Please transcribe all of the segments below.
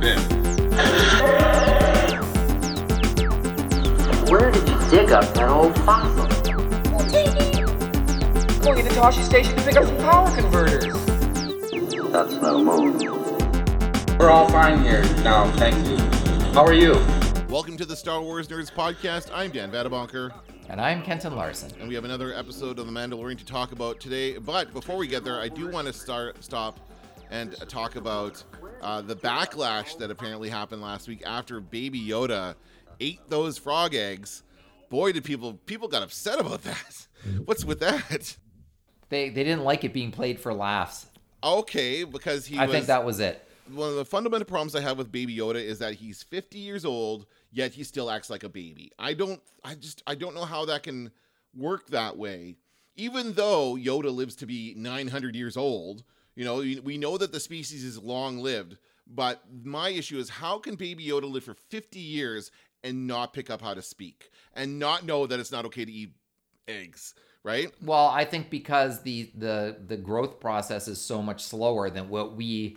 bin. Where did you dig up that old fossil? Going to Toshi Station to pick up some power converters. That's no moon. We're all fine here now, thank you. How are you? Welcome to the Star Wars Nerds podcast. I'm Dan Vadabonker, And I'm Kenton Larson. and we have another episode of The Mandalorian to talk about today. But before we get there, I do want to start stop and talk about uh, the backlash that apparently happened last week after Baby Yoda ate those frog eggs. Boy, did people people got upset about that. What's with that? They they didn't like it being played for laughs. Okay, because he I was think that was it. one of the fundamental problems I have with Baby Yoda is that he's 50 years old, yet he still acts like a baby. I don't, I just, I don't know how that can work that way. Even though Yoda lives to be 900 years old, you know, we know that the species is long lived. But my issue is how can Baby Yoda live for 50 years and not pick up how to speak and not know that it's not okay to eat eggs, right? Well, I think because the the the growth process is so much slower than what we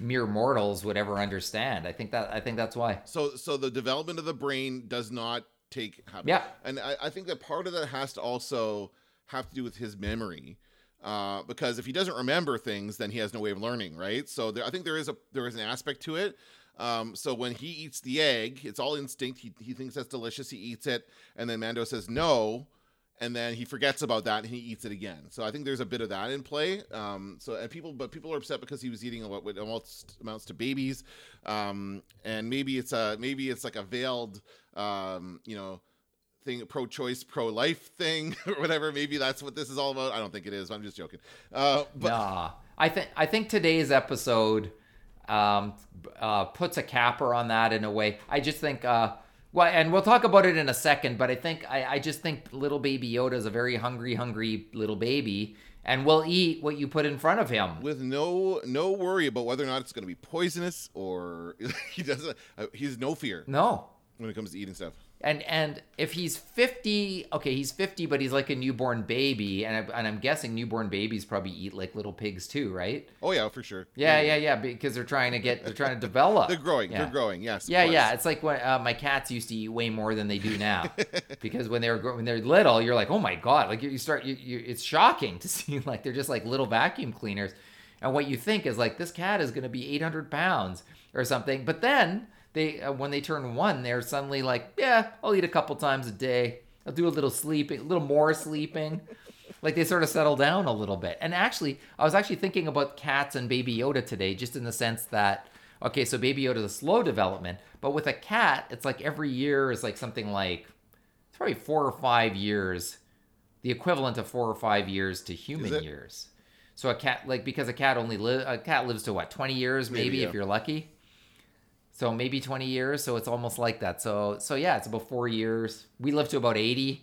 mere mortals would ever understand. I think that I think that's why. So so the development of the brain does not take habit. Yeah. And I, I think that part of that has to also have to do with his memory. Uh, because if he doesn't remember things, then he has no way of learning, right? So there, I think there is a there is an aspect to it. Um, so when he eats the egg, it's all instinct. He he thinks that's delicious. He eats it, and then Mando says no, and then he forgets about that and he eats it again. So I think there's a bit of that in play. Um, so and people, but people are upset because he was eating what almost amounts to babies, um, and maybe it's a maybe it's like a veiled, um, you know, thing, pro-choice, pro-life thing or whatever. Maybe that's what this is all about. I don't think it is. I'm just joking. Uh, but nah, I think I think today's episode um, uh, puts a capper on that in a way. I just think. Uh, well, and we'll talk about it in a second, but I think I, I just think little baby Yoda is a very hungry, hungry little baby, and will eat what you put in front of him. with no no worry about whether or not it's going to be poisonous or he doesn't. Uh, he's no fear No, when it comes to eating stuff. And and if he's 50 okay he's 50 but he's like a newborn baby and, I, and i'm guessing newborn babies probably eat like little pigs too right Oh yeah, for sure. yeah yeah yeah because they're trying to get they're trying to develop They're growing. yeah. They're growing. Yes. yeah yeah it's like when uh, my cats used to eat way more than they do now because when they were when they're little you're like oh my god like you, you start you, you it's shocking to see like they're just like little vacuum cleaners and what you think is like this cat is going to be 800 pounds or something but then they uh, when they turn one they're suddenly like yeah i'll eat a couple times a day. I'll do a little sleeping a little more sleeping. Like they sort of settle down a little bit. And actually i was actually thinking about cats and baby yoda today just in the sense that okay so baby yoda is a slow development but with a cat it's like every year is like something like it's probably four or five years the equivalent of four or five years to human years. So a cat like because a cat only live a cat lives to what 20 years maybe, Maybe, yeah. if you're lucky so maybe 20 years so it's almost like that so so yeah it's about four years we live to about 80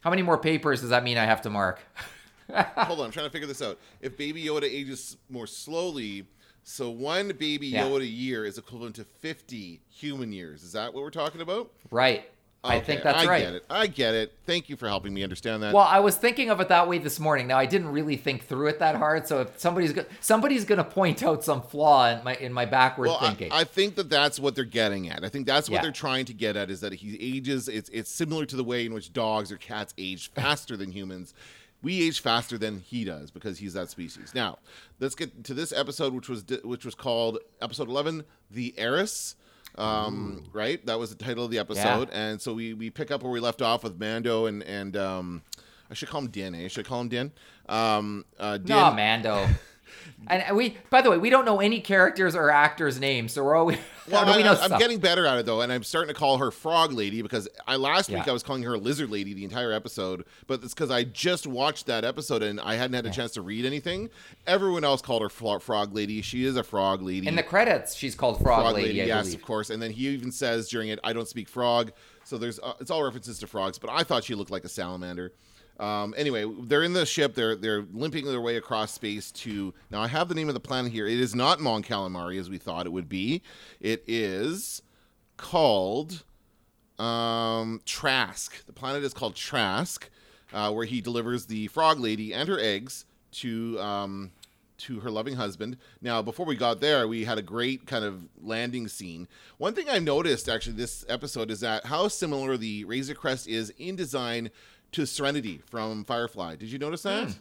how many more papers does that mean i have to mark Hold on, I'm trying to figure this out. If Baby Yoda ages more slowly, so one Baby Yeah. Yoda year is equivalent to 50 human years. Is that what we're talking about? right i think that's I right I get it. I get it. Thank you for helping me understand that. Well, I was thinking of it that way this morning. Now I didn't really think through it that hard. So if somebody's go- somebody's going to point out some flaw in my in my backward Well, I- thinking. I, think that that's what they're getting at. I think that's what Yeah. they're trying to get at is that he ages. It's it's similar to the way in which dogs or cats age faster than humans. We age faster than he does because he's that species. Now, let's get to this episode, which was di- which was called episode eleven, the heiress. Um, right, that was the title of the episode, and so we we pick up where we left off with Mando and and um, I should call him Din. Eh? Should I call him Din? Um, uh, Din. no, Mando. and we, by the way, we don't know any characters or actors' names, so we're always. Well, how do we know I, am stuff? getting better at it though, and I'm starting to call her Frog Lady because I last week I was calling her Lizard Lady the entire episode, but it's because I just watched that episode and I hadn't had a chance to read anything. Everyone else called her Fro- Frog Lady. She is a Frog Lady. In the credits, she's called Frog, Lady. I yes, believe. of course. And then he even says during it, "I don't speak frog." So there's uh, it's all references to frogs, but I thought she looked like a salamander. Um, anyway, they're in the ship. They're they're limping their way across space to. Now I have the name of the planet here. It is not Mon Calamari as we thought it would be. It is called um, Trask. The planet is called Trask, uh, where he delivers the frog lady and her eggs to um, to her loving husband. Now, before we got there, we had a great kind of landing scene. One thing I noticed actually this episode is that how similar the Razor Crest is in design to Serenity from Firefly. Did you notice that?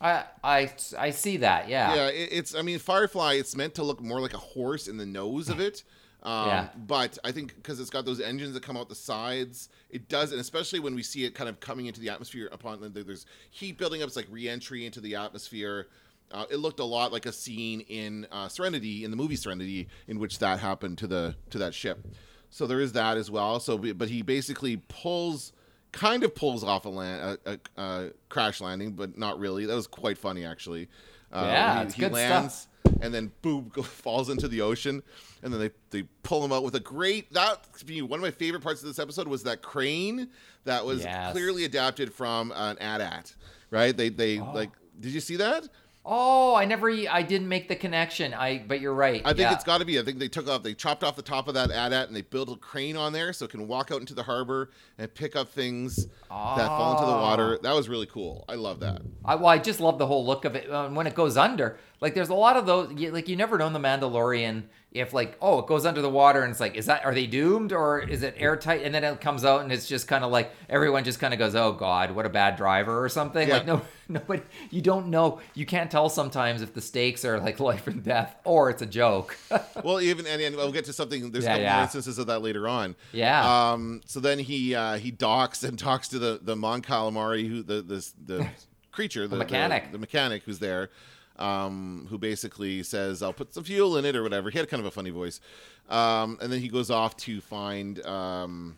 I I I see that. Yeah. Yeah, it, it's. I mean, Firefly. It's meant to look more like a horse in the nose of it. Um, Yeah. But I think because it's got those engines that come out the sides, it does, and especially when we see it kind of coming into the atmosphere upon there's heat building up. It's like re-entry into the atmosphere. Uh, it looked a lot like a scene in uh, Serenity, in the movie Serenity, in which that happened to the to that ship. So there is that as well. So, but he basically pulls, kind of pulls off a land, a, a, a crash landing, but not really. That was quite funny actually. Uh, Yeah, he, he lands and then boom falls into the ocean, and then they they pull him out with a great. That one of my favorite parts of this episode was that crane that was Yes. clearly adapted from an AT-AT, right? They they like. Did you see that? Oh, I never. I didn't make the connection. I. But you're right. I think yeah. it's got to be. I think they took off, they chopped off the top of that AT-AT and they built a crane on there so it can walk out into the harbor and pick up things that fall into the water. Oh. That was really cool. I love that. I, well, I just love the whole look of it uh, when it goes under. Like, there's a lot of those. You, like, you never know in the Mandalorian if, like, oh, it goes under the water and it's like, is that are they doomed or is it airtight? And then it comes out and it's just kind of like everyone just kind of goes, oh God, what a bad driver or something. Yeah. Like, no, nobody. You don't know. You can't tell sometimes if the stakes are like life and death or it's a joke. Well, even and, and we'll get to something. There's Yeah, a couple yeah. instances of that later on. Yeah. Um. So then he uh, he docks and talks to the the Mon Calamari, who the this the creature, the, mechanic. the, mechanic who's there, um, who basically says, "I'll put some fuel in it" or whatever. He had kind of a funny voice. Um, and then he goes off to find um,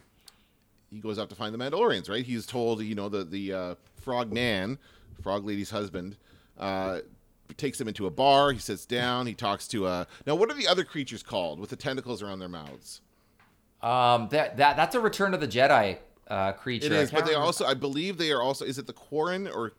he goes off to find the Mandalorians. Right? He's told, you know, the the uh, Frog Man, Frog Lady's husband. Uh, takes him into a bar. He sits down. He talks to a. Now, what are the other creatures called with the tentacles around their mouths? um, that that that's a Return of the Jedi uh, creature. It is, but they remember- also, I believe, they are also. Is it the Quarren or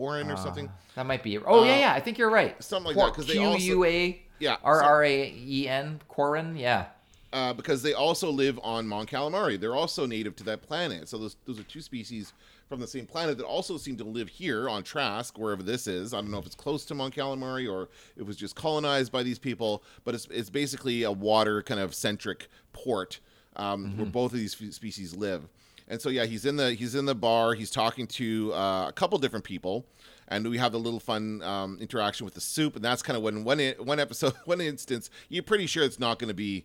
Quarren or something? That might be. Oh yeah, Uh, yeah. I think you're right. something like that, 'cause they Q also- U A Yeah, R so- R A E N Quarren. Yeah. Uh, because they also live on Mon Calamari. They're also native to that planet. So those those are two species from the same planet that also seem to live here on Trask, wherever this is. I don't know if it's close to Mon Calamari or it was just colonized by these people, but it's it's basically a water kind of centric port um, where both of these f- species live. And so yeah, he's in the he's in the bar. He's talking to uh, a couple different people, and we have the little fun um, interaction with the soup. And that's kind of when one one episode one instance you're pretty sure it's not going to be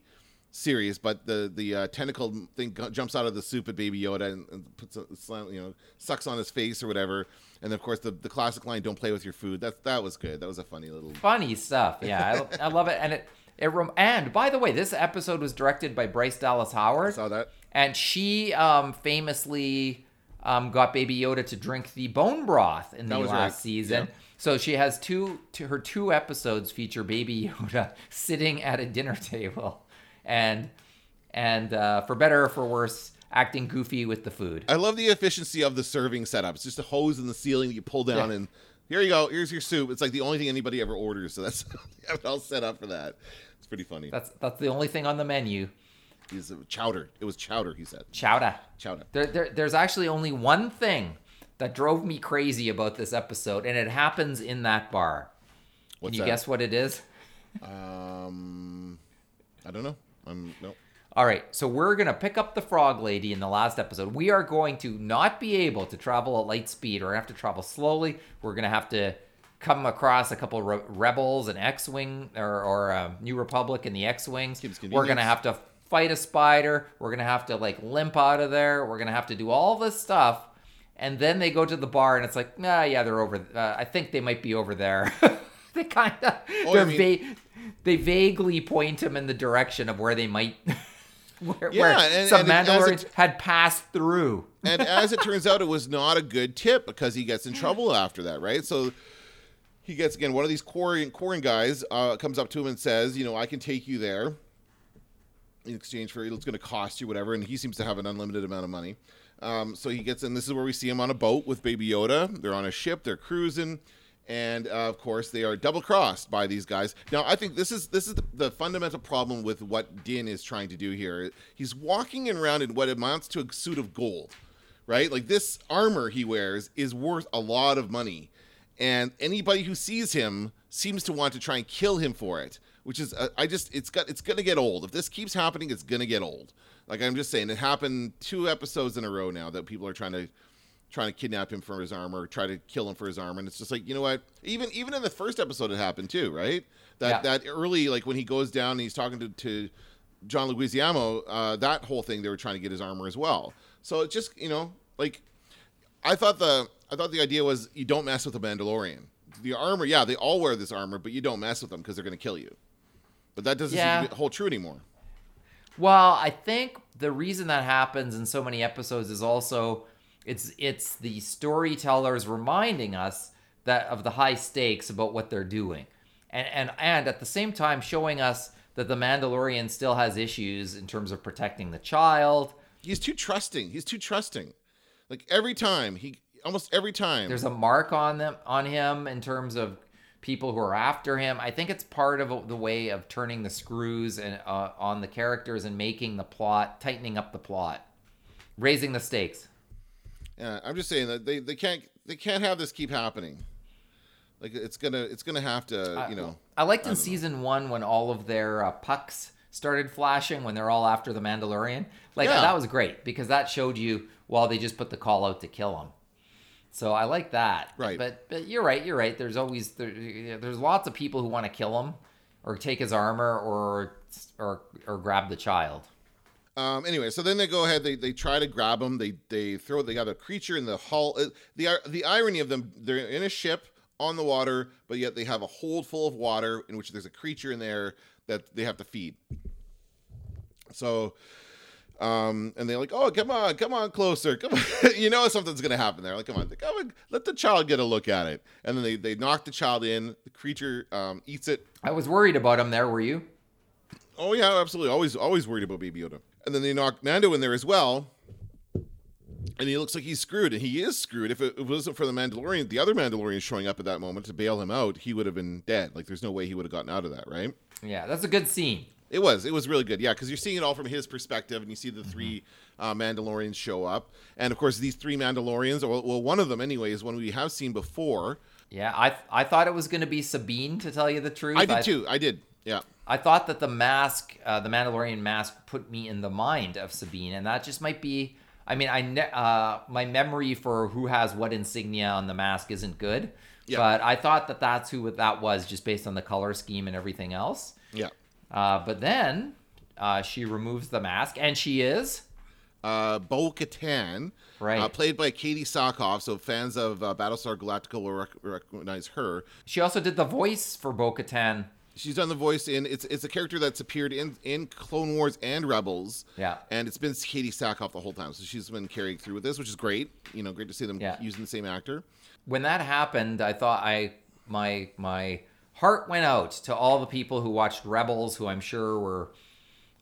serious, but the the uh, tentacle thing jumps out of the soup at Baby Yoda and, and puts a you know sucks on his face or whatever. And of course the, the classic line, "Don't play with your food." That that was good. That was a funny little. Funny stuff. Yeah, I, I love it. And it it rem- and by the way, this episode was directed by Bryce Dallas Howard, Saw that. and she um, famously um, got Baby Yoda to drink the bone broth in the That was last right. season. Yeah. So she has two. To her two episodes feature Baby Yoda sitting at a dinner table, and and uh, for better or for worse, acting goofy with the food. I love the efficiency of the serving setup. It's just a hose in the ceiling that you pull down Yeah. and. Here you go. Here's your soup. It's like the only thing anybody ever orders, so that's have it all set up for that. It's pretty funny. That's that's the only thing on the menu. He's a chowder. It was chowder. He said Chowder. chowder. There, there, there's actually only one thing that drove me crazy about this episode, and it happens in that bar. What's Can you that? guess what it is? Um, I don't know. I'm no. All right, so we're gonna pick up the frog lady in the last episode. We are going to not be able to travel at light speed. We're have to travel slowly. We're gonna have to come across a couple re- rebels, an X-wing or, or um, New Republic and the X-wings. We're gonna have to fight a spider. We're gonna have to like limp out of there. We're gonna have to do all this stuff, and then they go to the bar, and it's like, nah, yeah, they're over. Uh, I think they might be over there. they kind of Oh, I mean- va- they vaguely point him in the direction of where they might. where, Yeah, where and- some and Mandalorians it- had passed through. and as it turns out, it was not a good tip because he gets in trouble after that, right? So he gets again one of these Quarren Quarren guys uh, comes up to him and says, you know, I can take you there in exchange for it's going to cost you whatever, and he seems to have an unlimited amount of money. Um, so he gets in. This is where we see him on a boat with Baby Yoda. They're on a ship. They're cruising. And uh, of course, they are double crossed by these guys. Now, I think this is this is the, the fundamental problem with what Din is trying to do here. He's walking around in what amounts to a suit of gold, right? Like this armor he wears is worth a lot of money, and anybody who sees him seems to want to try and kill him for it. Which is, uh, I just, it's got, it's gonna get old. If this keeps happening, it's gonna get old. Like I'm just saying, it happened two episodes in a row now that people are trying to trying to kidnap him for his armor, try to kill him for his armor, and it's just like you know what? Even even in the first episode, it happened too, right? That Yeah. that early, like when he goes down and he's talking to, to John Leguizamo, uh, that whole thing they were trying to get his armor as well. So it's just you know like I thought the I thought the idea was you don't mess with the Mandalorian. The armor, yeah, they all wear this armor, but you don't mess with them because they're going to kill you. But that doesn't Yeah. seem to hold true anymore. Well, I think the reason that happens in so many episodes is also it's it's the storytellers reminding us that of the high stakes about what they're doing. And and and at the same time showing us that the Mandalorian still has issues in terms of protecting the child. He's too trusting. He's too trusting. Like every time he, almost every time. There's a mark on them on him in terms of people who are after him. I think it's part of the way of turning the screws and uh, on the characters and making the plot, tightening up the plot, raising the stakes. Yeah, I'm just saying that they, they can't they can't have this keep happening. Like it's gonna it's gonna have to you know. I liked I in don't know. season one when all of their uh, pucks started flashing when they're all after the Mandalorian. Like Yeah. that was great because that showed you while they just put the call out to kill him. So I like that. Right. But but you're right. You're right. There's always there, there's lots of people who want to kill him or take his armor or or or grab the child. Um, anyway, so then they go ahead. They, they try to grab him. They they throw. They got a creature in the hull. uh, The the irony of them, they're in a ship on the water, but yet they have a hold full of water in which there's a creature in there that they have to feed. So, um, and they're like, "Oh, come on, come on, closer, come on." you know something's gonna happen there. Like, come on, come on, let the child get a look at it. And then they they knock the child in. The creature um, eats it. I was worried about him there. Were you? Oh yeah, absolutely. Always always worried about Baby Yoda. And then they knock Mando in there as well. And he looks like he's screwed, and he is screwed. If it, wasn't for the Mandalorian, the other Mandalorian showing up at that moment to bail him out, he would have been dead. Like there's no way he would have gotten out of that, right? Yeah, that's a good scene. It was. It was really good. Yeah, because you're seeing it all from his perspective, and you see the 3 uh, Mandalorians show up, and of course these three Mandalorians. Well, well, one of them anyway is one we have seen before. Yeah, I I thought it was going to be Sabine to tell you the truth. I did too. I did. Yeah. I thought that the mask, uh, the Mandalorian mask, put me in the mind of Sabine, and that just might be. I mean, I ne- uh, my memory for who has what insignia on the mask isn't good, Yeah. but I thought that that's who that was just based on the color scheme and everything else. Yeah. Uh, but then uh, she removes the mask, and she is uh, Bo Katan, Right. uh, played by Katee Sackhoff. So fans of uh, Battlestar Galactica will rec- recognize her. she also did the voice for Bo-Katan. She's done the voice in it's it's a character that's appeared in in Clone Wars and Rebels. Yeah. and it's been Katee Sackhoff the whole time. So she's been carrying through with this, which is great. You know, great to see them Yeah. using the same actor. when that happened, I thought I my my heart went out to all the people who watched Rebels, who I'm sure were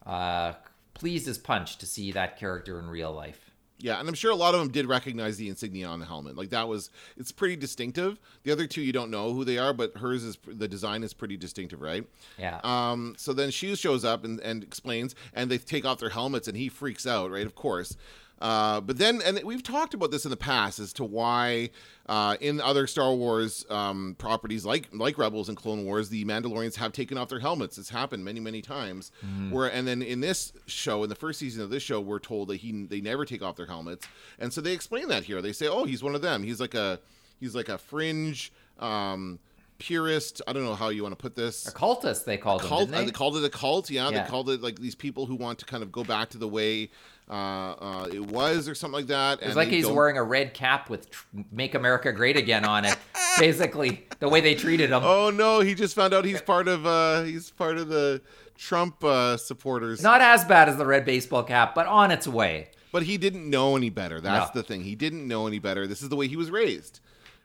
uh, pleased as punch to see that character in real life. Yeah, and I'm sure a lot of them did recognize the insignia on the helmet. Like that was, it's pretty distinctive. The other two you don't know who they are, but hers is the design is pretty distinctive, right? Yeah. Um, so then she shows up and, and explains, and they take off their helmets, and he freaks out, right? Of course. Uh, but then, and we've talked about this in the past as to why uh, in other Star Wars um, properties like like Rebels and Clone Wars, the Mandalorians have taken off their helmets. It's happened many, many times. Where and then in this show, in the first season of this show, we're told that he they never take off their helmets, and so they explain that here. They say, "Oh, he's one of them. He's like a he's like a fringe." Um, purist i don't know how you want to put this a cultist, they called cult. them, they they? called it a cult. Yeah, Yeah. they called it like these people who want to kind of go back to the way uh, uh, it was, or something like that. It's like he's wearing a red cap with tr- "Make America Great Again" on it. Basically, the way they treated him. Oh no, he just found out he's part of uh, he's part of the Trump uh, supporters. Not as bad as the red baseball cap, but on its way. but he didn't know any better. That's No. the thing. He didn't know any better. This is the way he was raised,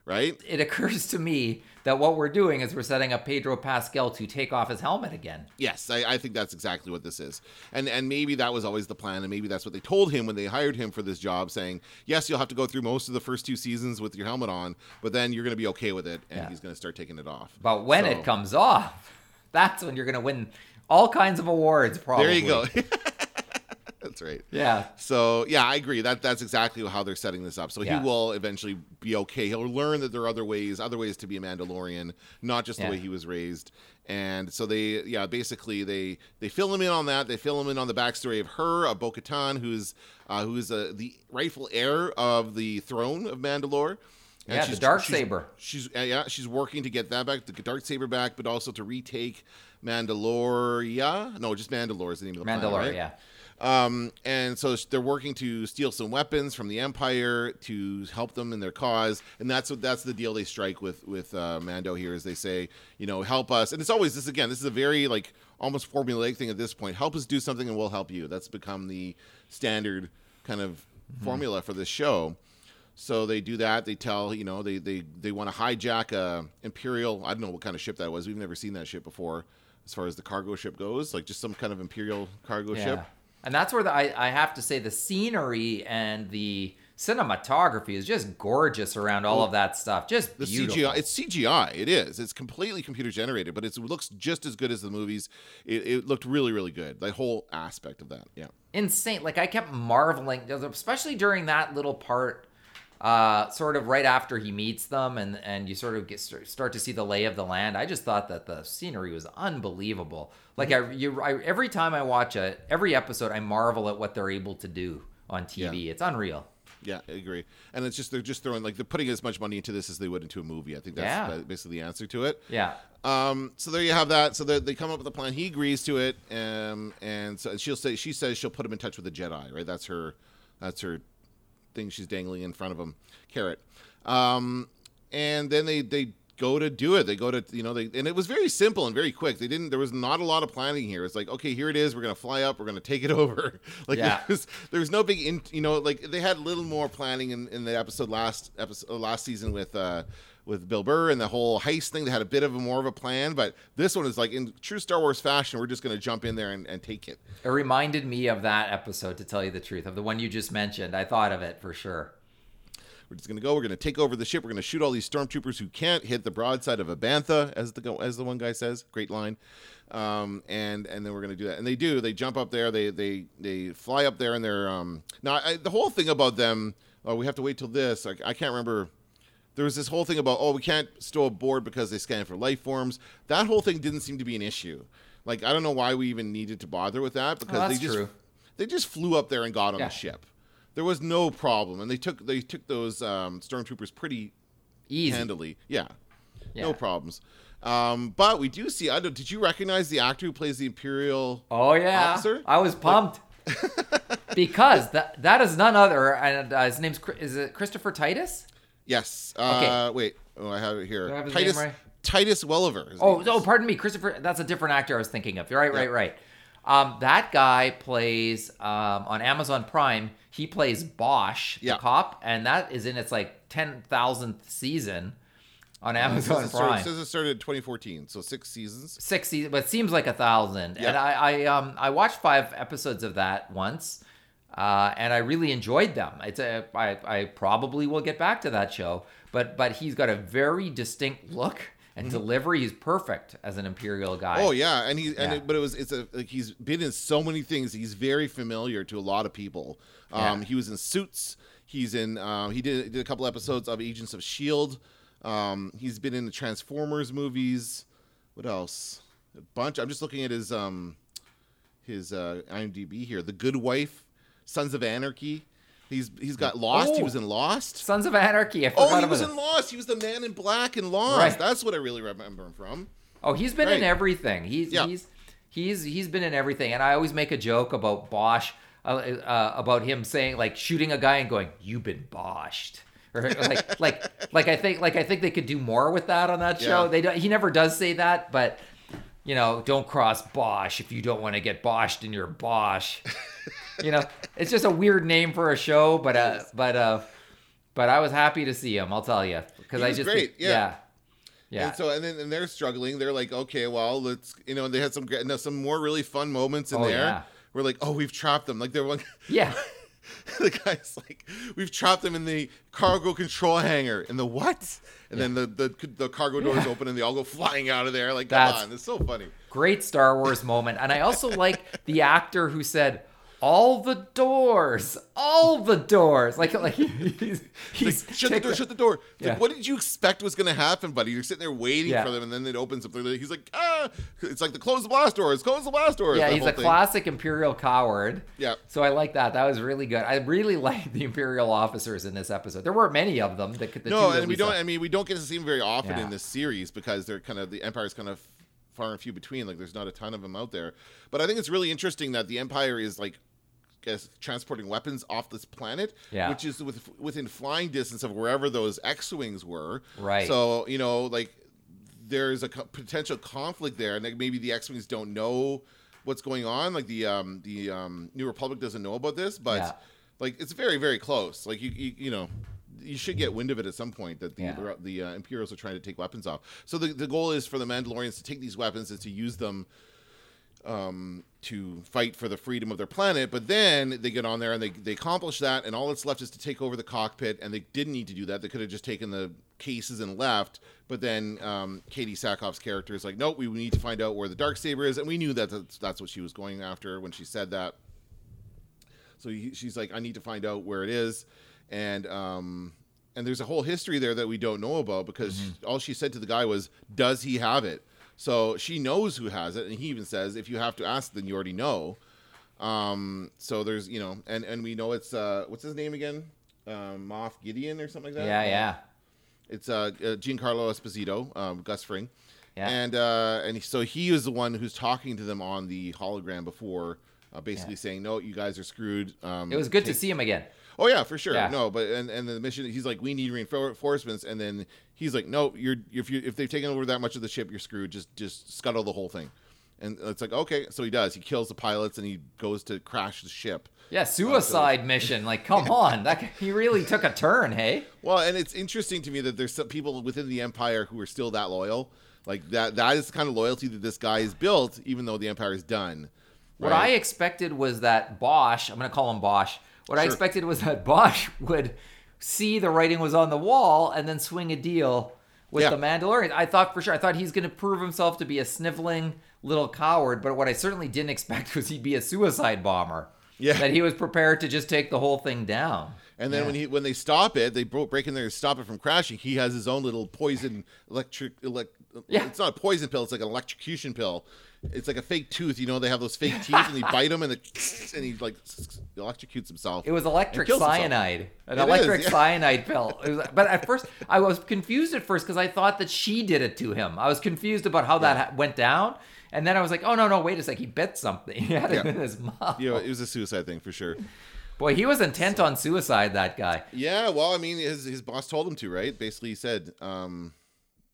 right? It occurs to me that what we're doing is we're setting up Pedro Pascal to take off his helmet again. Yes, I, I think that's exactly what this is, and and maybe that was always the plan, and maybe that's what they told him when they hired him for this job, saying, yes, you'll have to go through most of the first two seasons with your helmet on, but then you're going to be okay with it, and Yeah. he's going to start taking it off. But when So, it comes off, that's when you're going to win all kinds of awards, probably. there you go. That's right. Yeah. So yeah, I agree. That that's exactly how they're setting this up. So Yeah. he will eventually be okay. He'll learn that there are other ways, other ways to be a Mandalorian, not just Yeah. the way he was raised. And so they, yeah, basically they they fill him in on that. They fill him in on the backstory of her, of Bo-Katan, who's uh, who's uh, the rightful heir of the throne of Mandalore. And Yeah, the dark saber. She's uh, yeah, she's working to get that back, the dark saber back, but also to retake Mandaloria. No, just Mandalore is the name of the planet, Mandalore, right? yeah. Um, and so they're working to steal some weapons from the Empire to help them in their cause, and that's what that's the deal they strike with with uh, Mando here. Is they say, you know, help us, and it's always this again. This is a very like almost formulaic thing at this point. Help us do something, and we'll help you. That's become the standard kind of formula for this show. So they do that. They tell you know they they they want to hijack a imperial. I don't know what kind of ship that was. We've never seen that ship before, as far as the cargo ship goes. Like just some kind of imperial cargo ship. And that's where the, I, I have to say the scenery and the cinematography is just gorgeous around all of that stuff. Just The beautiful. CGI, it's CGI. It is. It's completely computer generated, but it's, it looks just as good as the movies. It, it looked really, really good. The whole aspect of that. Yeah. insane. Like I kept marveling, especially during that little part, uh, sort of right after he meets them, and and you sort of get start to see the lay of the land. I just thought that the scenery was unbelievable. Like I, you, I every time I watch it, every episode, I marvel at what they're able to do on TV. It's unreal. Yeah, I agree. And it's just they're just throwing like they're putting as much money into this as they would into a movie. I think that's Yeah. basically the answer to it. Yeah. Um, so there you have that. So they, they come up with a plan. He agrees to it, um, and so she'll say she says she'll put him in touch with the Jedi. Right? That's her. That's her thing she's dangling in front of him. Carrot. Um, and then they they go to do it. They go to you know they and it was very simple and very quick. They didn't. There was not a lot of planning here. It's like okay, here it is. We're gonna fly up. We're gonna take it over. like Yeah. there's there's no big in, you know like they had a little more planning in, in the episode last episode last season with uh with Bill Burr and the whole heist thing. They had a bit of a more of a plan, but this one is like in true Star Wars fashion. We're just gonna jump in there and, and take it. It reminded me of that episode, to tell you the truth, of the one you just mentioned. I thought of it for sure. We're just gonna go. We're gonna take over the ship. We're gonna shoot all these stormtroopers who can't hit the broadside of a bantha, as the as the one guy says. Great line. Um, and and then we're gonna do that. And they do. They jump up there. They they they fly up there, and they're um. Now I, the whole thing about them. Oh, we have to wait till this. I, I can't remember. There was this whole thing about oh we can't stow aboard because they scan for life forms. That whole thing didn't seem to be an issue. Like I don't know why we even needed to bother with that because that's they just true. they just flew up there and got on Yeah. the ship. There was no problem, and they took they took those um, stormtroopers pretty Easy. handily. Yeah, Yeah. no problems. Um, but we do see. I don't, did you recognize the actor who plays the Imperial? Oh yeah, Officer? I was pumped because that that is none other, and uh, his name's is it Christopher Titus? Yes. Uh, Wait. Oh, I have it here. Do I have his Titus right? Titus Welliver. his Oh, name oh, pardon me, Christopher. That's a different actor I was thinking of. Right, Yeah. right, right. Um, that guy plays um, on Amazon Prime. He plays Bosch, Yeah. the cop, and that is in its like ten thousandth season on Amazon it started, Prime. it says it started in 2014, so six seasons. six seasons, but it seems like a thousand. Yeah. And I, I, um, I watched five episodes of that once, uh, and I really enjoyed them. It's a, I, I probably will get back to that show, but, but he's got a very distinct look and delivery. He's perfect as an Imperial guy. Mm-hmm. Oh yeah, and he and it, but it was it's a like he's been in so many things. He's very familiar to a lot of people. Um, Yeah. He was in Suits. He's in. Um, he did did a couple episodes of Agents of Shield. Um, he's been in the Transformers movies. What else? A bunch. I'm just looking at his um his uh, IMDb here. The Good Wife, Sons of Anarchy. He's he's got Lost. He Oh. was in Lost. Sons of Anarchy. Oh, he was it. in Lost. He was the man in black in Lost. Right. That's what I really remember him from. Oh, he's been in everything. He's Yeah. he's he's he's been in everything. And I always make a joke about Bosch, uh, uh, about him saying like shooting a guy and going, "You've been boshed." Or like like like I think like I think they could do more with that on that show. Yeah. They don't, he never does say that, but you know, don't cross Bosch if you don't want to get boshed in your Bosch. you know, it's just a weird name for a show, but uh, but uh, but I was happy to see him. I'll tell you because I just great, yeah. yeah. Yeah. And so and then and they're struggling. They're like, okay, well, let's you know. And they had some great- no, some more really fun moments in Oh, there. yeah. We're like, oh, we've trapped them. Like they're one. yeah. the guy's like, we've trapped them in the cargo control hangar. In the what? And then the, the the cargo doors Yeah. open and they all go flying out of there. Like, come That's- on, it's so funny. great Star Wars moment. And I also like the actor who said, all the doors, all the doors. Like like he's, he's Like, shut the door, the- shut the door. Yeah. Like, what did you expect was going to happen, buddy? You're sitting there waiting Yeah. for them, and then it opens up. He's like, ah, it's like the close the blast doors, close the blast doors. Yeah, he's a thing. classic imperial coward. Yeah. So I like that. That was really good. I really like the imperial officers in this episode. There weren't many of them. The, the No, and we don't. I mean, we don't get to see them very often Yeah. in this series because they're kind of the Empire's kind of far and few between. Like, there's not a ton of them out there. But I think it's really interesting that the Empire is like. Guess, transporting weapons off this planet, Yeah. which is with, within flying distance of wherever those X-wings were. Right. So you know, like there's a co- potential conflict there, and like maybe the X-wings don't know what's going on. Like the um the um New Republic doesn't know about this, but Yeah. like it's very very close. Like you you, you know. You should get wind of it at some point that the Yeah. the uh, Imperials are trying to take weapons off. So the, the goal is for the Mandalorians to take these weapons and to use them um, to fight for the freedom of their planet. But then they get on there and they, they accomplish that, and all that's left is to take over the cockpit. And they didn't need to do that. They could have just taken the cases and left. But then um, Katee Sackhoff's character is like, nope, we need to find out where the dark saber is, and we knew that that's, that's what she was going after when she said that. So he, she's like, I need to find out where it is, and um, and there's a whole history there that we don't know about because all she said to the guy was, "Does he have it?" So she knows who has it, and he even says, "If you have to ask, then you already know." Um, so there's you know, and and we know it's uh, what's his name again, um, Moff Gideon or something like that. yeah, yeah, It's uh, uh Giancarlo Esposito, um, Gus Fring, yeah. and uh, and so he is the one who's talking to them on the hologram before, uh, basically Yeah. saying, "No, you guys are screwed." Um, it was good to see him again. Oh yeah, for sure. Yeah. No, but and, and the mission, he's like, "We need reinforcements," and then he's like, "No, you're if you if they've taken over that much of the ship, you're screwed. Just just scuttle the whole thing." And it's like, okay, so he does. He kills the pilots and he goes to crash the ship. Yeah, suicide mission. Like, come on, that he really took a turn. Hey. Well, and it's interesting to me that there's some people within the empire who are still that loyal. Like that that is the kind of loyalty that this guy has built, even though the empire is done. What right? I expected was that Bosch, I'm going to call him Bosch. What I expected was that Bosch would see the writing was on the wall and then swing a deal with Yeah. the Mandalorian. I thought for sure, I thought he's going to prove himself to be a sniveling little coward, but what I certainly didn't expect was he'd be a suicide bomber. Yeah. That he was prepared to just take the whole thing down. And then Yeah. when he when they stop it, they break in there to stop it from crashing. He has his own little poison electric elect. Yeah. It's not a poison pill. It's like an electrocution pill. It's like a fake tooth. You know they have those fake teeth, and he bite them, and it, and he like electrocutes himself. It was electric kills himself. cyanide, an It is, electric yeah. cyanide pill. Was- but at first, I was confused at first because I thought that she did it to him. I was confused about how that ha- went down, and then I was like, "Oh no, no, wait a sec, he bit something. He had it Yeah. in his mouth." Know, it was a suicide thing for sure. Boy, he was intent on suicide. That guy. Yeah, well, I mean, his his boss told him to, right? Basically, he said, um,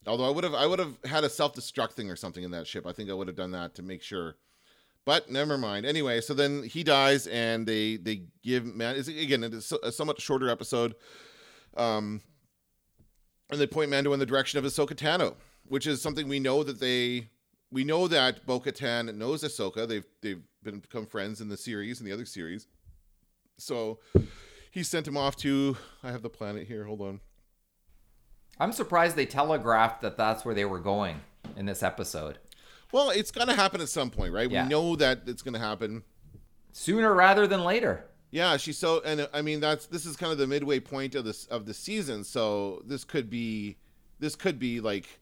although I would have I would have had a self destruct thing or something in that ship. I think I would have done that to make sure. But never mind. Anyway, so then he dies, and they they give man is again it's a somewhat shorter episode, um, and they point Mando in the direction of Ahsoka Tano, which is something we know that they we know that Bo Katan knows Ahsoka. They've they've been become friends in the series and the other series. So he sent him off to I have the planet here. Hold on. I'm surprised they telegraphed that that's where they were going in this episode Well, it's gonna happen at some point, right? Yeah. We know that it's gonna happen. sooner rather than later. Yeah, she's so, and I mean that's this is kind of the midway point of this of the season. So this could be, this could be like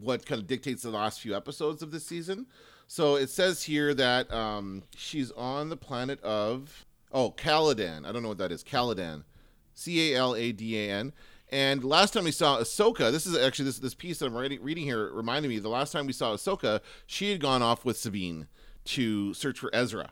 what kind of dictates the last few episodes of this season. So it says here that um, she's on the planet of oh Caladan. I don't know what that is. Caladan, C A L A D A N. And last time we saw Ahsoka, this is actually this this piece that I'm reading, reading here reminded me. The last time we saw Ahsoka, she had gone off with Sabine to search for Ezra.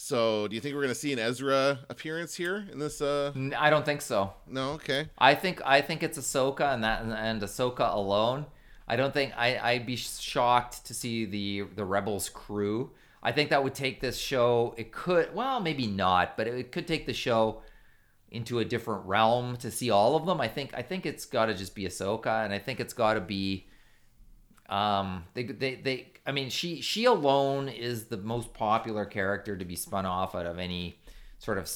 So, do you think we're going to see an Ezra appearance here in this? Uh, I don't think so. no, okay. I think I think it's Ahsoka and that and Ahsoka alone. I don't think I I'd be shocked to see the the Rebels crew. I think that would take this show. It could well maybe not, but it could take the show into a different realm to see all of them. I think I think it's got to just be Ahsoka, and I think it's got to be. Um, they they they. I mean, she she alone is the most popular character to be spun off out of any sort of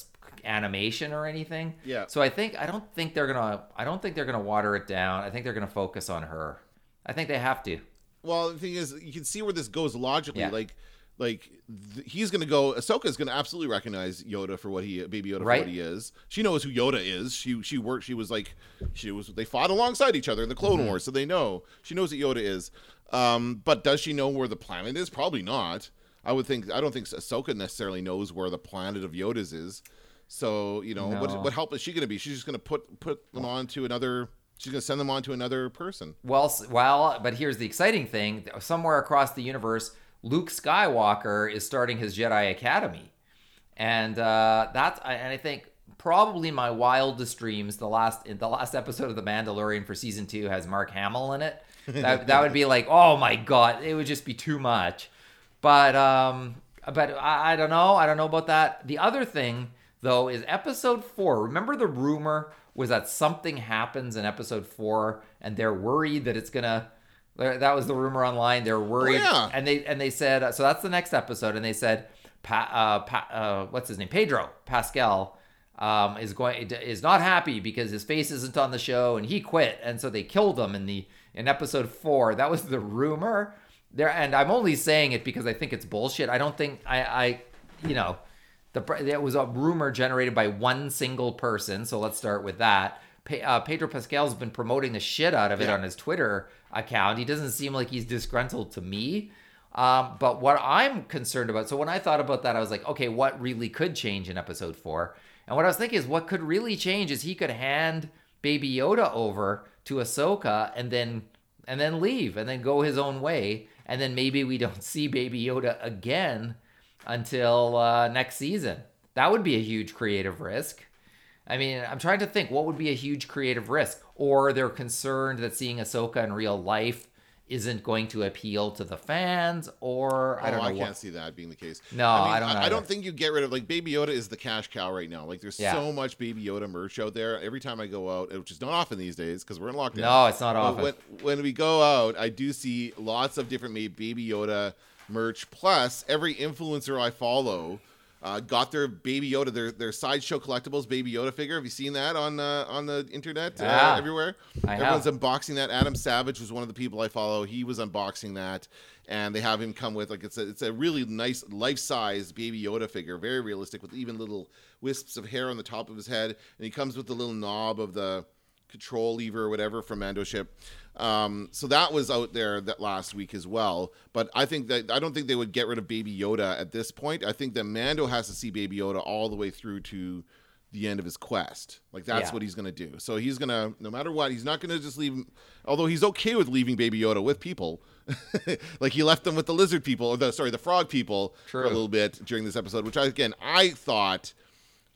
animation or anything. Yeah. So I think I don't think they're gonna I don't think they're gonna water it down. I think they're gonna focus on her. I think they have to. Well, the thing is, you can see where this goes logically. Yeah. Like, like th- he's gonna go. Ahsoka's gonna absolutely recognize Yoda for what he, Baby Yoda, for what he is. She knows who Yoda is. She she worked. She was like, she was. They fought alongside each other in the Clone Mm-hmm. Wars, so they know. She knows what Yoda is. Um, but does she know where the planet is? Probably not. I would think. I don't think Ahsoka necessarily knows where the planet of Yoda's is. So you know, No. what what help is she gonna be? She's just gonna put put them on to another. She's gonna send them on to another person. Well, well, but here's the exciting thing: somewhere across the universe, Luke Skywalker is starting his Jedi Academy, and uh, that's and I think probably my wildest dreams. The last the last episode of The Mandalorian for season two has Mark Hamill in it. That that would be like, oh my god, it would just be too much. But um, but I, I don't know. I don't know about that. The other thing though is episode four. Remember the rumor was that something happens in episode four, and they're worried that it's gonna. That was the rumor online. They're worried, yeah. and they and they said so. That's the next episode, and they said, pa, uh, pa, uh, what's his name? Pedro Pascal um, is going is not happy because his face isn't on the show, and he quit, and so they killed him in the in episode four. That was the rumor there, and I'm only saying it because I think it's bullshit. I don't think I, I you know, the it was a rumor generated by one single person. So let's start with that. Pe- uh, Pedro Pascal's been promoting the shit out of it Yeah. on his Twitter account. He doesn't seem like he's disgruntled to me. Um, but what I'm concerned about, so when I thought about that, I was like, okay, what really could change in episode four? And what I was thinking is, what could really change is he could hand Baby Yoda over to Ahsoka and then and then leave and then go his own way, and then maybe we don't see Baby Yoda again until uh, next season. That would be a huge creative risk. I mean, I'm trying to think what would be a huge creative risk, or they're concerned that seeing Ahsoka in real life isn't going to appeal to the fans, or I don't oh, know. I can't see that being the case. No, I, mean, I don't know I, don't think you get rid of like Baby Yoda is the cash cow right now. Like there's Yeah. so much Baby Yoda merch out there. Every time I go out, which is not often these days because we're in lockdown. No, it's not often. When, when we go out, I do see lots of different Baby Yoda merch. Plus, every influencer I follow. Uh, got their Baby Yoda, their their sideshow collectibles Baby Yoda figure. Have you seen that on uh, on the internet uh, Yeah, everywhere? I Everyone's have. unboxing that. Adam Savage was one of the people I follow. He was unboxing that, and they have him come with like it's a it's a really nice life size Baby Yoda figure, very realistic with even little wisps of hair on the top of his head, and he comes with the little knob of the control lever or whatever from Mando ship. Um, so that was out there that last week as well. But I think that I don't think they would get rid of Baby Yoda at this point. I think that Mando has to see Baby Yoda all the way through to the end of his quest. Like that's Yeah. what he's gonna do. So he's gonna no matter what, he's not gonna just leave. him- Although he's okay with leaving Baby Yoda with people, like he left them with the lizard people or the sorry the frog people for a little bit during this episode, which I again I thought.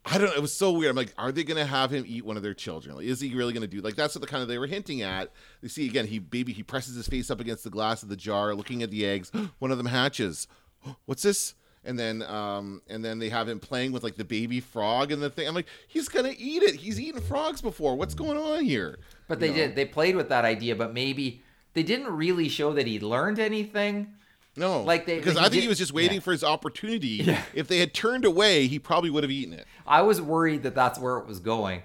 I don't know. It was so weird. I'm like, are they going to have him eat one of their children? Like, is he really going to do? Like, that's what the kind of they were hinting at. You see, again, he baby, he presses his face up against the glass of the jar, looking at the eggs. one of them hatches. What's this? And then, um, and then they have him playing with like the baby frog and the thing. I'm like, he's gonna eat it. He's eaten frogs before. What's going on here? But they You know? did. They played with that idea, but maybe they didn't really show that he learned anything. No, Like they- because I think did- he was just waiting yeah. for his opportunity. If they had turned away, he probably would have eaten it. I was worried that that's where it was going,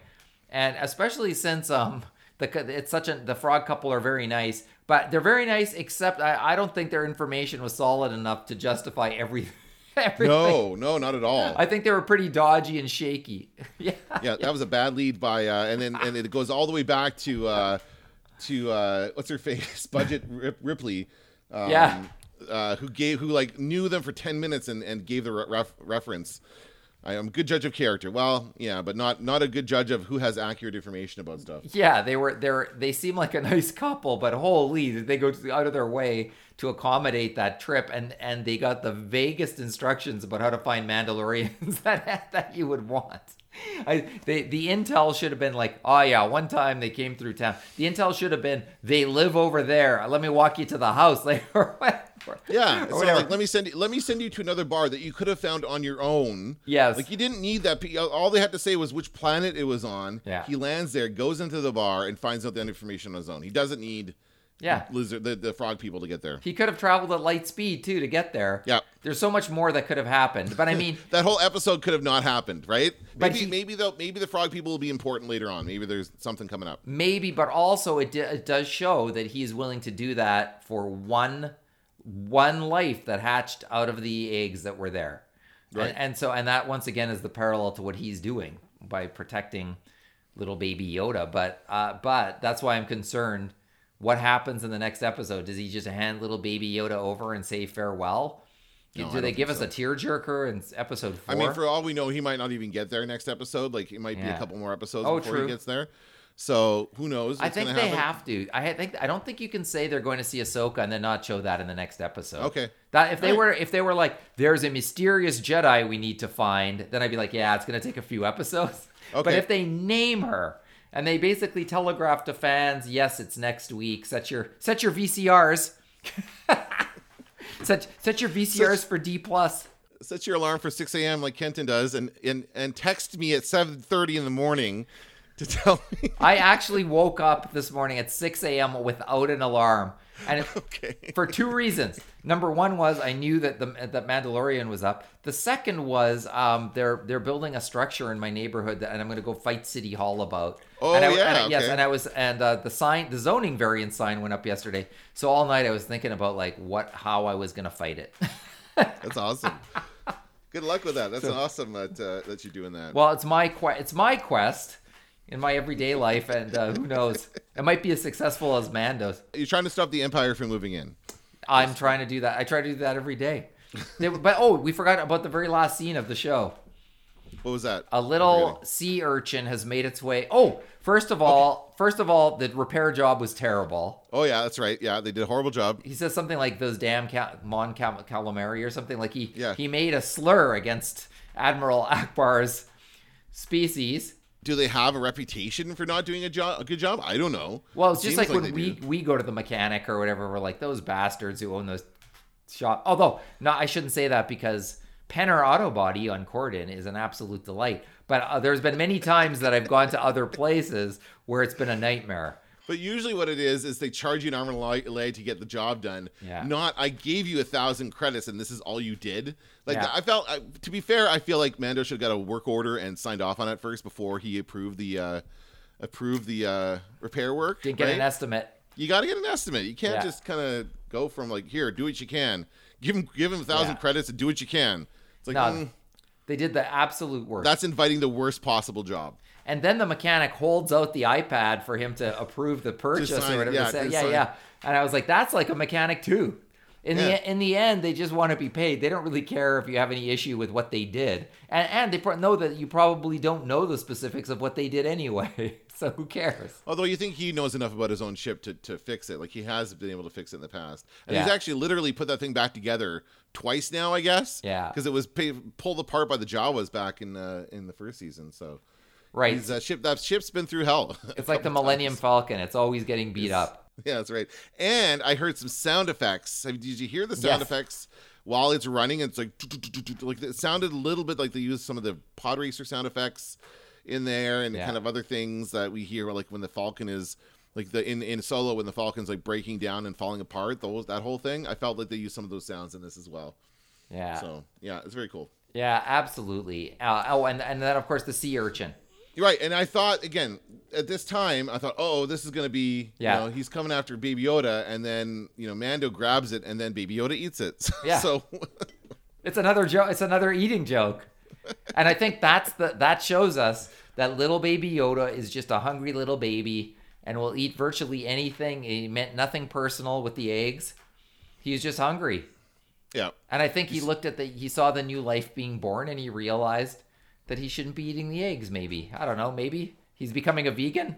and especially since um the it's such a the frog couple are very nice, but they're very nice. Except I, I don't think their information was solid enough to justify every everything. No, no, not at all. I think they were pretty dodgy and shaky. yeah. yeah, that was a bad lead by, uh, and then and it goes all the way back to uh, to uh, what's her face, Budget Rip- Ripley, um, Yeah. Uh, who gave who like knew them for ten minutes and, and gave the ref- reference. I am a good judge of character. Well, yeah, but not not a good judge of who has accurate information about stuff. Yeah, they were they're they seem like a nice couple, but holy, they go out of their way to accommodate that trip, and and they got the vaguest instructions about how to find Mandalorians that that you would want. I, they, the intel should have been like, oh yeah, one time they came through town. The intel should have been, they live over there. Let me walk you to the house, like or whatever. Yeah, Or whatever. like let me send you, let me send you to another bar that you could have found on your own. Yes. like you didn't need that. All they had to say was which planet it was on. Yeah. he lands there, goes into the bar, and finds out the information on his own. He doesn't need Yeah. lizard the, the frog people to get there. He could have traveled at light speed too to get there. Yeah. There's so much more that could have happened. But I mean, That whole episode could have not happened, right? Maybe he- maybe the maybe the frog people will be important later on. Maybe there's something coming up. maybe, but also it, d- it does show that he is willing to do that for one one life that hatched out of the eggs that were there. Right. And, and so, and that once again is the parallel to what he's doing by protecting little baby Yoda. But, uh, but that's why I'm concerned. What happens in the next episode? Does he just hand little baby Yoda over and say farewell? No, Do they give us so. a tearjerker in episode four? I mean, for all we know, he might not even get there next episode. Like, it might be a couple more episodes Oh, before true. he gets there. So who knows? I think they happen. have to. I think I don't think you can say they're going to see Ahsoka and then not show that in the next episode. Okay. That if they Alright. were if they were like there's a mysterious Jedi we need to find, then I'd be like, yeah, it's going to take a few episodes. Okay. But if they name her and they basically telegraph to fans, yes, it's next week. Set your set your VCRs. set set your VCRs for D plus. Set your alarm for 6 a.m. like Kenton does, and and and text me at 7:30 in the morning to tell me. I actually woke up this morning at 6 a.m. without an alarm, and Okay. for two reasons. Number one was I knew that the that Mandalorian was up. The second was um, they're they're building a structure in my neighborhood that, and I'm going to go fight City Hall about. Oh, and I, yeah, and, yes, okay. and I was and uh, the sign, the zoning variant sign went up yesterday. So all night I was thinking about like what how I was going to fight it. That's awesome. Good luck with that. That's awesome that uh, that you're doing that. well, it's my que- it's my quest in my everyday life, and uh, who knows, it might be as successful as Mando's. you're trying to stop the Empire from moving in. I'm trying to do that. I try to do that every day. They- but oh, we forgot about the very last scene of the show. What was that? A little sea urchin has made its way. Oh, first of all, first of all, the repair job was terrible. Oh yeah, that's right. Yeah, they did a horrible job. He says something like those damn cal- Mon cal- calamari or something like he Yeah. he made a slur against Admiral Ackbar's species. Do they have a reputation for not doing a job, a good job? I don't know. Well, it's just Seems like, when we do. we go to the mechanic or whatever, we're like those bastards who own those shop. Although, no, I shouldn't say that because Penner Auto Body on Corden is an absolute delight. But uh, there's been many times that I've gone to other places where it's been a nightmare. But usually, what it is is they charge you an arm and a leg- to get the job done. Yeah. Not I gave you a thousand credits and this is all you did. Like Yeah. I felt. I, to be fair, I feel like Mando should have got a work order and signed off on it first before he approved the uh, approved the uh, repair work. Didn't get right? an estimate. you got to get an estimate. You can't Yeah. just kind of go from like here, do what you can. Give him give him a thousand Yeah. credits and do what you can. It's like No, mm, they did the absolute worst. that's inviting the worst possible job. And then the mechanic holds out the iPad for him to approve the purchase sign- or whatever. yeah, say. yeah, sign. yeah. And I was like, that's like a mechanic too. In Yeah. the in the end, they just want to be paid. They don't really care if you have any issue with what they did, and and they know that you probably don't know the specifics of what they did anyway. so who cares? Although you think he knows enough about his own ship to, to fix it. Like he has been able to fix it in the past. And he's actually literally put that thing back together twice now, I guess. Yeah. Because it was pa pulled apart by the Jawas back in uh, in the first season. So Right? he's, uh, ship that ship's been through hell. it's like the Millennium times. Falcon. It's always getting beat up. Yeah, that's right. And I heard some sound effects. Did you hear the sound Yes. effects while it's running? It's like like it sounded a little bit like they used some of the pod racer sound effects in there and Yeah. kind of other things that we hear like when the Falcon is like the in in solo when the Falcon's like breaking down and falling apart. Those that whole thing. I felt like they used some of those sounds in this as well. Yeah. So yeah, it's very cool. Yeah, absolutely. Uh, oh, and and then of course the sea urchin. Right. And I thought again at this time, I thought, oh, this is gonna be, Yeah. you know, he's coming after Baby Yoda, and then you know Mando grabs it, and then Baby Yoda eats it. Yeah. so It's another joke. It's another eating joke, and I think that's the that shows us that little baby Yoda is just a hungry little baby and will eat virtually anything. He meant nothing personal with the eggs. He's just hungry, yeah. and I think he looked at the he saw the new life being born and he realized that he shouldn't be eating the eggs. Maybe I don't know. Maybe he's becoming a vegan.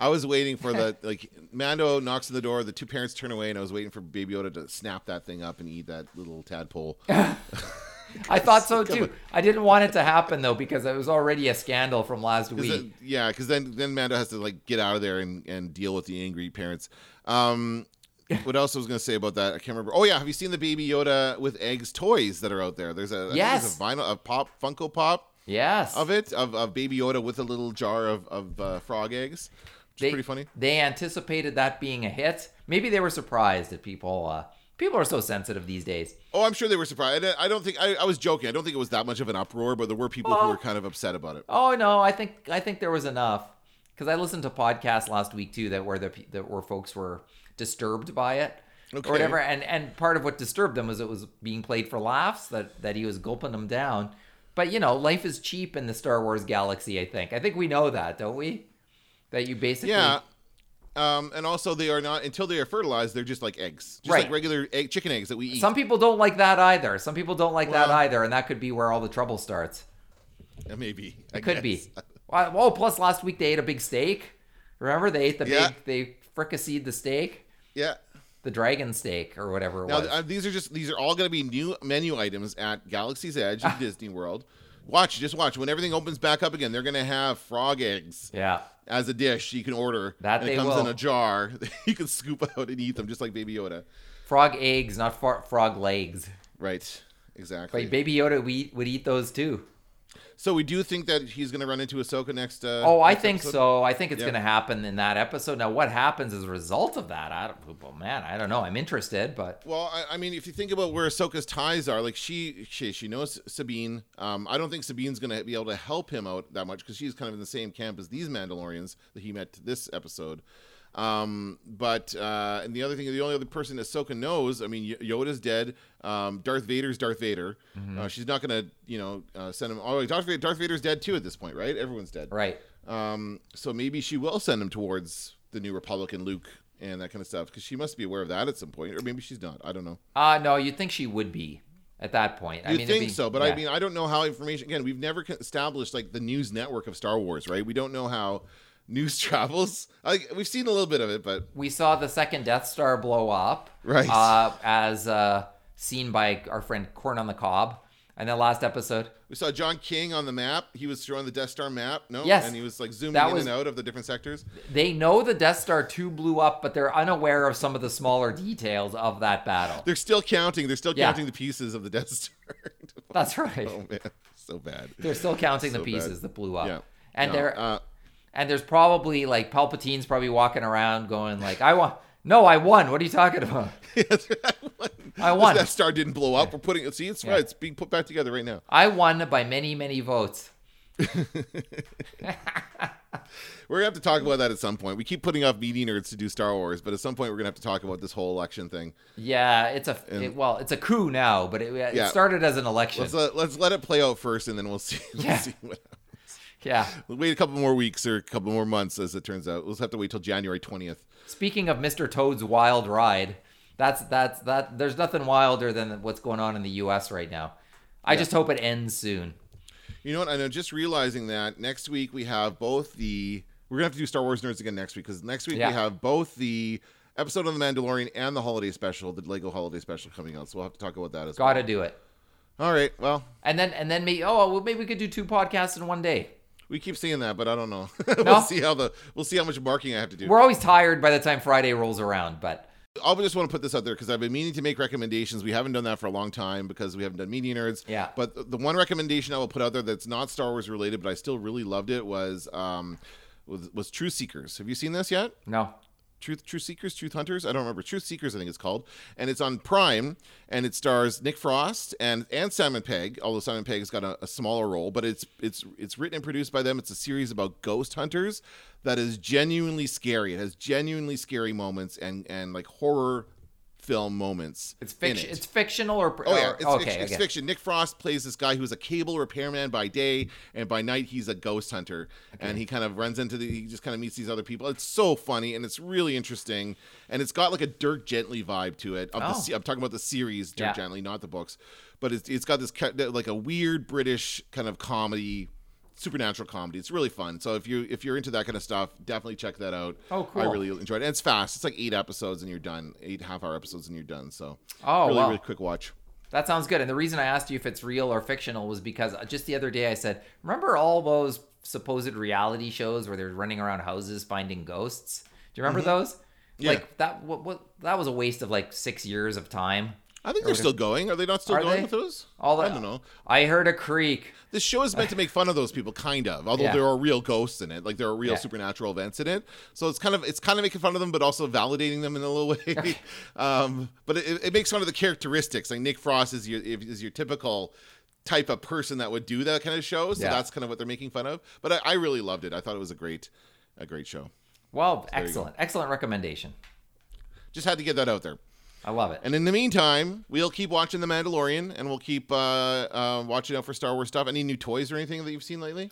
I was waiting for the like Mando knocks on the door, the two parents turn away, and I was waiting for Baby Yoda to snap that thing up and eat that little tadpole. I thought so too. I didn't want it to happen though because it was already a scandal from last week. yeah, because then then Mando has to like get out of there and, and deal with the angry parents. Um, what else I was gonna say about that? I can't remember. Oh yeah, have you seen the Baby Yoda with eggs toys that are out there? There's a think there's Yes. a vinyl a pop Funko Pop yes. of it of, of Baby Yoda with a little jar of of uh, frog eggs. Which is they, pretty funny. They anticipated that being a hit. Maybe they were surprised that people. Uh, people are so sensitive these days. Oh, I'm sure they were surprised. I, I don't think I, I was joking. I don't think it was that much of an uproar, but there were people who were kind of upset about it. Oh no, I think I think there was enough because I listened to podcasts last week too that where the that where folks were disturbed by it. Okay. or whatever. And and part of what disturbed them was it was being played for laughs that that he was gulping them down. But you know, life is cheap in the Star Wars galaxy. I think. I think we know that, don't we? That you basically Yeah. Um, and also they are not until they are fertilized. They're just like eggs, just Right. like regular egg, chicken eggs that we eat. Some people don't like that either. Some people don't like that either, and that could be where all the trouble starts. Maybe I It could be. Well, oh, plus last week they ate a big steak. Remember they ate the Yeah. big they fricasseed the steak, Yeah. The dragon steak or whatever it Now was. uh, these are just these are all going to be new menu items at Galaxy's Edge in Disney World. Watch, just watch. When everything opens back up again, they're going to have frog eggs yeah. as a dish you can order. That and they it comes in a jar. you can scoop out and eat them just like Baby Yoda. Frog eggs, not fro- frog legs. Right. Exactly. But Baby Yoda we would eat those too. So we do think that he's going to run into Ahsoka next. Uh, Oh, I next think episode? so. I think it's Yeah. going to happen in that episode. Now, what happens as a result of that? I don't. Well, man, I don't know. I'm interested, but Well, I, I mean, if you think about where Ahsoka's ties are, like she she, she knows Sabine. Um, I don't think Sabine's going to be able to help him out that much because she's kind of in the same camp as these Mandalorians that he met this episode. Um, but uh, and the other thing, the only other person Ahsoka knows, I mean, Yoda's dead. Um, Darth Vader's Darth Vader. Uh, she's not going to, you know, uh, send him. Oh, Darth, Vader, Darth Vader's dead too at this point, right? Everyone's dead. right. Um, so maybe she will send him towards the new Republican Luke and that kind of stuff because she must be aware of that at some point, or maybe she's not. I don't know. Uh no, you'd think she would be at that point. I You mean, think be- so, but yeah. I mean, I don't know how information. Again, we've never established like the news network of Star Wars, right? We don't know how news travels. Like we've seen a little bit of it, but we saw the second Death Star blow up, Right. Uh, as uh, seen by our friend Corn on the Cob, and then last episode, we saw John King on the map. He was showing the Death Star map, no? Yes. and he was like zooming in was- and out of the different sectors. they know the Death Star two blew up, but they're unaware of some of the smaller details of that battle. They're still counting. They're still Yeah. counting the pieces of the Death Star. That's right. oh man, so bad. They're still counting the So bad. pieces that blew up. Yeah. And No, they're uh, and there's probably like Palpatine's probably walking around going like, "I won." No, I won. What are you talking about? I won. The Death Star didn't blow up. We're putting it. See, it's Yeah. right. It's being put back together right now. I won by many, many votes. We're gonna have to talk about that at some point. We keep putting off media nerds to do Star Wars, but at some point we're gonna have to talk about this whole election thing. Yeah, it's a it, well, it's a coup now, but it, it Yeah. started as an election. Let's let, let's let it play out first, and then we'll see. We'll Yeah. see what yeah. We'll wait a couple more weeks or a couple more months, as it turns out. We'll have to wait till January twentieth. Speaking of Mr. Toad's wild ride, that's that's that. There's nothing wilder than what's going on in the U.S. right now. I just hope it ends soon. You know what? I know. Just realizing that next week we have both the. We're gonna have to do Star Wars nerds again next week because next week Yeah. we have both the episode of the Mandalorian and the holiday special, the Lego holiday special coming out. So we'll have to talk about that as Got to well. do it. All right. Well, And then and then maybe oh well maybe we could do two podcasts in one day. We keep seeing that, but I don't know. We'll see how the we'll see how much marking I have to do. We're always tired by the time Friday rolls around, but I just want to put this out there because I've been meaning to make recommendations. We haven't done that for a long time because we haven't done media nerds. Yeah. But the- the one recommendation I will put out there that's not Star Wars related, but I still really loved it was um was, was True Seekers. Have you seen this yet? no. Truth True Seekers, Truth Hunters. I don't remember. Truth Seekers, I think it's called, and it's on Prime, and it stars Nick Frost and and Simon Pegg. Although Simon Pegg's got a, a smaller role, but it's it's it's written and produced by them. It's a series about ghost hunters that is genuinely scary. It has genuinely scary moments and and like horror film moments. It's fiction. it. It's fictional or Oh yeah, it's, okay. fiction, it's okay. fiction. Nick Frost plays this guy who's a cable repairman by day, and by night he's a ghost hunter. And he kind of runs into the. He just kind of meets these other people. It's so funny and it's really interesting, and it's got like a Dirk Gently vibe to it. The, Oh. se- I'm talking about the series Dirk Yeah. Gently, not the books, but it's it's got this like a weird British kind of comedy. Supernatural comedy. It's really fun. So if you if you're into that kind of stuff, definitely check that out. Oh, cool. I really enjoyed it. And it's fast. It's like eight episodes and you're done. Eight half hour episodes and you're done. So Oh, really wow. really quick watch. That sounds good. And the reason I asked you if it's real or fictional was because just the other day I said, remember all those supposed reality shows where they're running around houses finding ghosts? Do you remember those? Mm-hmm. Yeah. Like that. What, what? That was a waste of like six years of time. I think they're still going. Are they not still Are going they? with those? All I don't know. I heard a creak. This show is meant to make fun of those people, kind of. Although Yeah. there are real ghosts in it, like there are real Yeah. supernatural events in it. So it's kind of it's kind of making fun of them, but also validating them in a little way. um, but it, it makes fun of the characteristics. Like Nick Frost is your is your typical type of person that would do that kind of show. So Yeah. that's kind of what they're making fun of. But I, I really loved it. I thought it was a great a great show. Well, you go. excellent, excellent recommendation. Just had to get that out there. I love it. And in the meantime, we'll keep watching The Mandalorian, and we'll keep uh, uh, watching out for Star Wars stuff. Any new toys or anything that you've seen lately?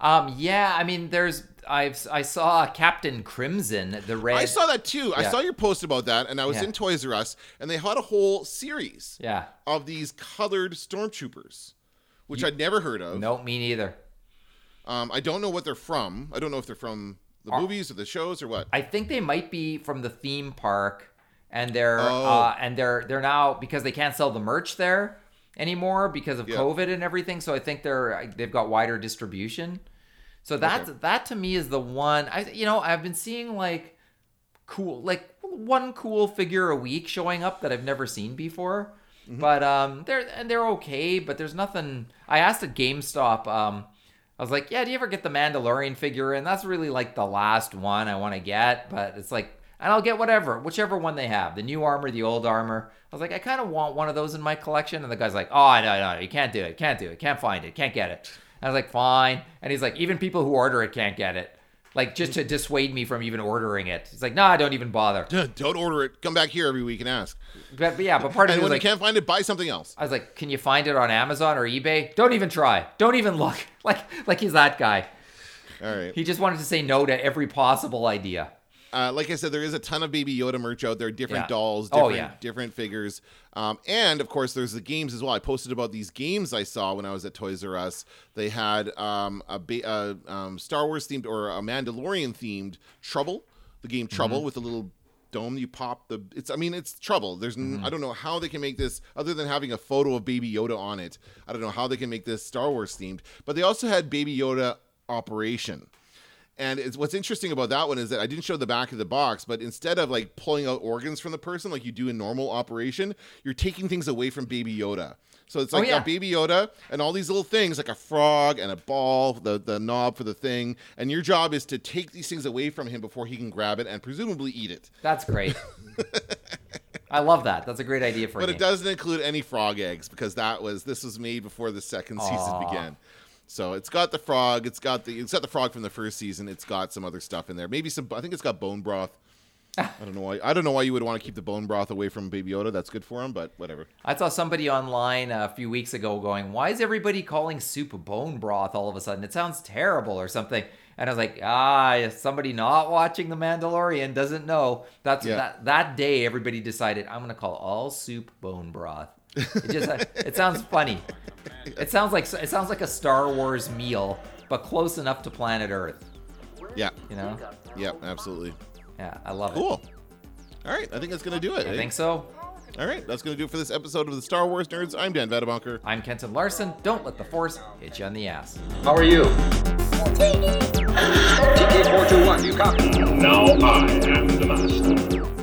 Um, yeah, I mean, there's I've I saw Captain Crimson, the red. I saw that too. I saw your post about that, and I was Yeah. in Toys R Us, and they had a whole series Yeah. of these colored stormtroopers, which I'd never heard of. No, me neither. Um, I don't know what they're from. I don't know if they're from the Are- movies or the shows or what. I think they might be from the theme park, and they're Oh. uh, and they're they're now because they can't sell the merch there anymore because of Yeah. COVID and everything. So I think they're they've got wider distribution. So that Okay. that to me is the one. I you know I've been seeing like cool like one cool figure a week showing up that I've never seen before. Mm-hmm. But um, they're and they're okay. But there's nothing. I asked at GameStop. Um, I was like, yeah, do you ever get the Mandalorian figure? And that's really like the last one I want to get. But it's like, and I'll get whatever, whichever one they have, the new armor, the old armor. I was like, I kind of want one of those in my collection. And the guy's like, oh, no, no, you can't do it, can't do it, can't find it, can't get it. I was like, fine. And he's like, even people who order it can't get it. Like just to dissuade me from even ordering it. He's like, nah, don't even bother. Don't order it. Come back here every week and ask. But, but yeah, but part of And me was when like, you can't find it, buy something else. I was like, "Can you find it on Amazon or eBay? Don't even try. Don't even look." Like, like he's that guy. All right. He just wanted to say no to every possible idea. Uh, like I said, there is a ton of Baby Yoda merch out there. Different Yeah. dolls, Oh, different, yeah. different figures, um, and of course, there's the games as well. I posted about these games I saw when I was at Toys R Us. They had um, a ba- uh, um, Star Wars themed or a Mandalorian themed Trouble, the game Trouble with a little dome you pop the it's i mean it's trouble there's I don't know how they can make this other than having a photo of baby yoda on it i don't know how they can make this star wars themed but they also had baby yoda operation and it's, what's interesting about that one is that I didn't show the back of the box, but instead of like pulling out organs from the person like you do in normal operation, you're taking things away from Baby Yoda. So it's Oh, like yeah. a Baby Yoda and all these little things like a frog and a ball, the, the knob for the thing. And your job is to take these things away from him before he can grab it and presumably eat it. That's great. I love that. That's a great idea for But a it doesn't include any frog eggs because that was this was made before the second season began. So it's got the frog, it's got the it's got the frog from the first season. It's got some other stuff in there. Maybe some I think it's got bone broth. I don't know why I don't know why you would want to keep the bone broth away from Baby Yoda. That's good for him, but whatever. I saw somebody online a few weeks ago going, "Why is everybody calling soup bone broth all of a sudden? It sounds terrible or something." And I was like, "Ah, somebody not watching The Mandalorian doesn't know." That's Yeah. that that day everybody decided I'm going to call all soup bone broth. It just it sounds funny. It sounds like it sounds like a Star Wars meal, but close enough to planet Earth. Yeah. You know? Yeah, absolutely. Yeah, I love it. Cool. All right, I think that's gonna do it. I eh? think so. All right, that's gonna do it for this episode of the Star Wars Nerds. I'm Dan Vadabunker. I'm Kenton Larson. Don't let the Force hit you on the ass. How are you? TK421, you copy? Now I am the master.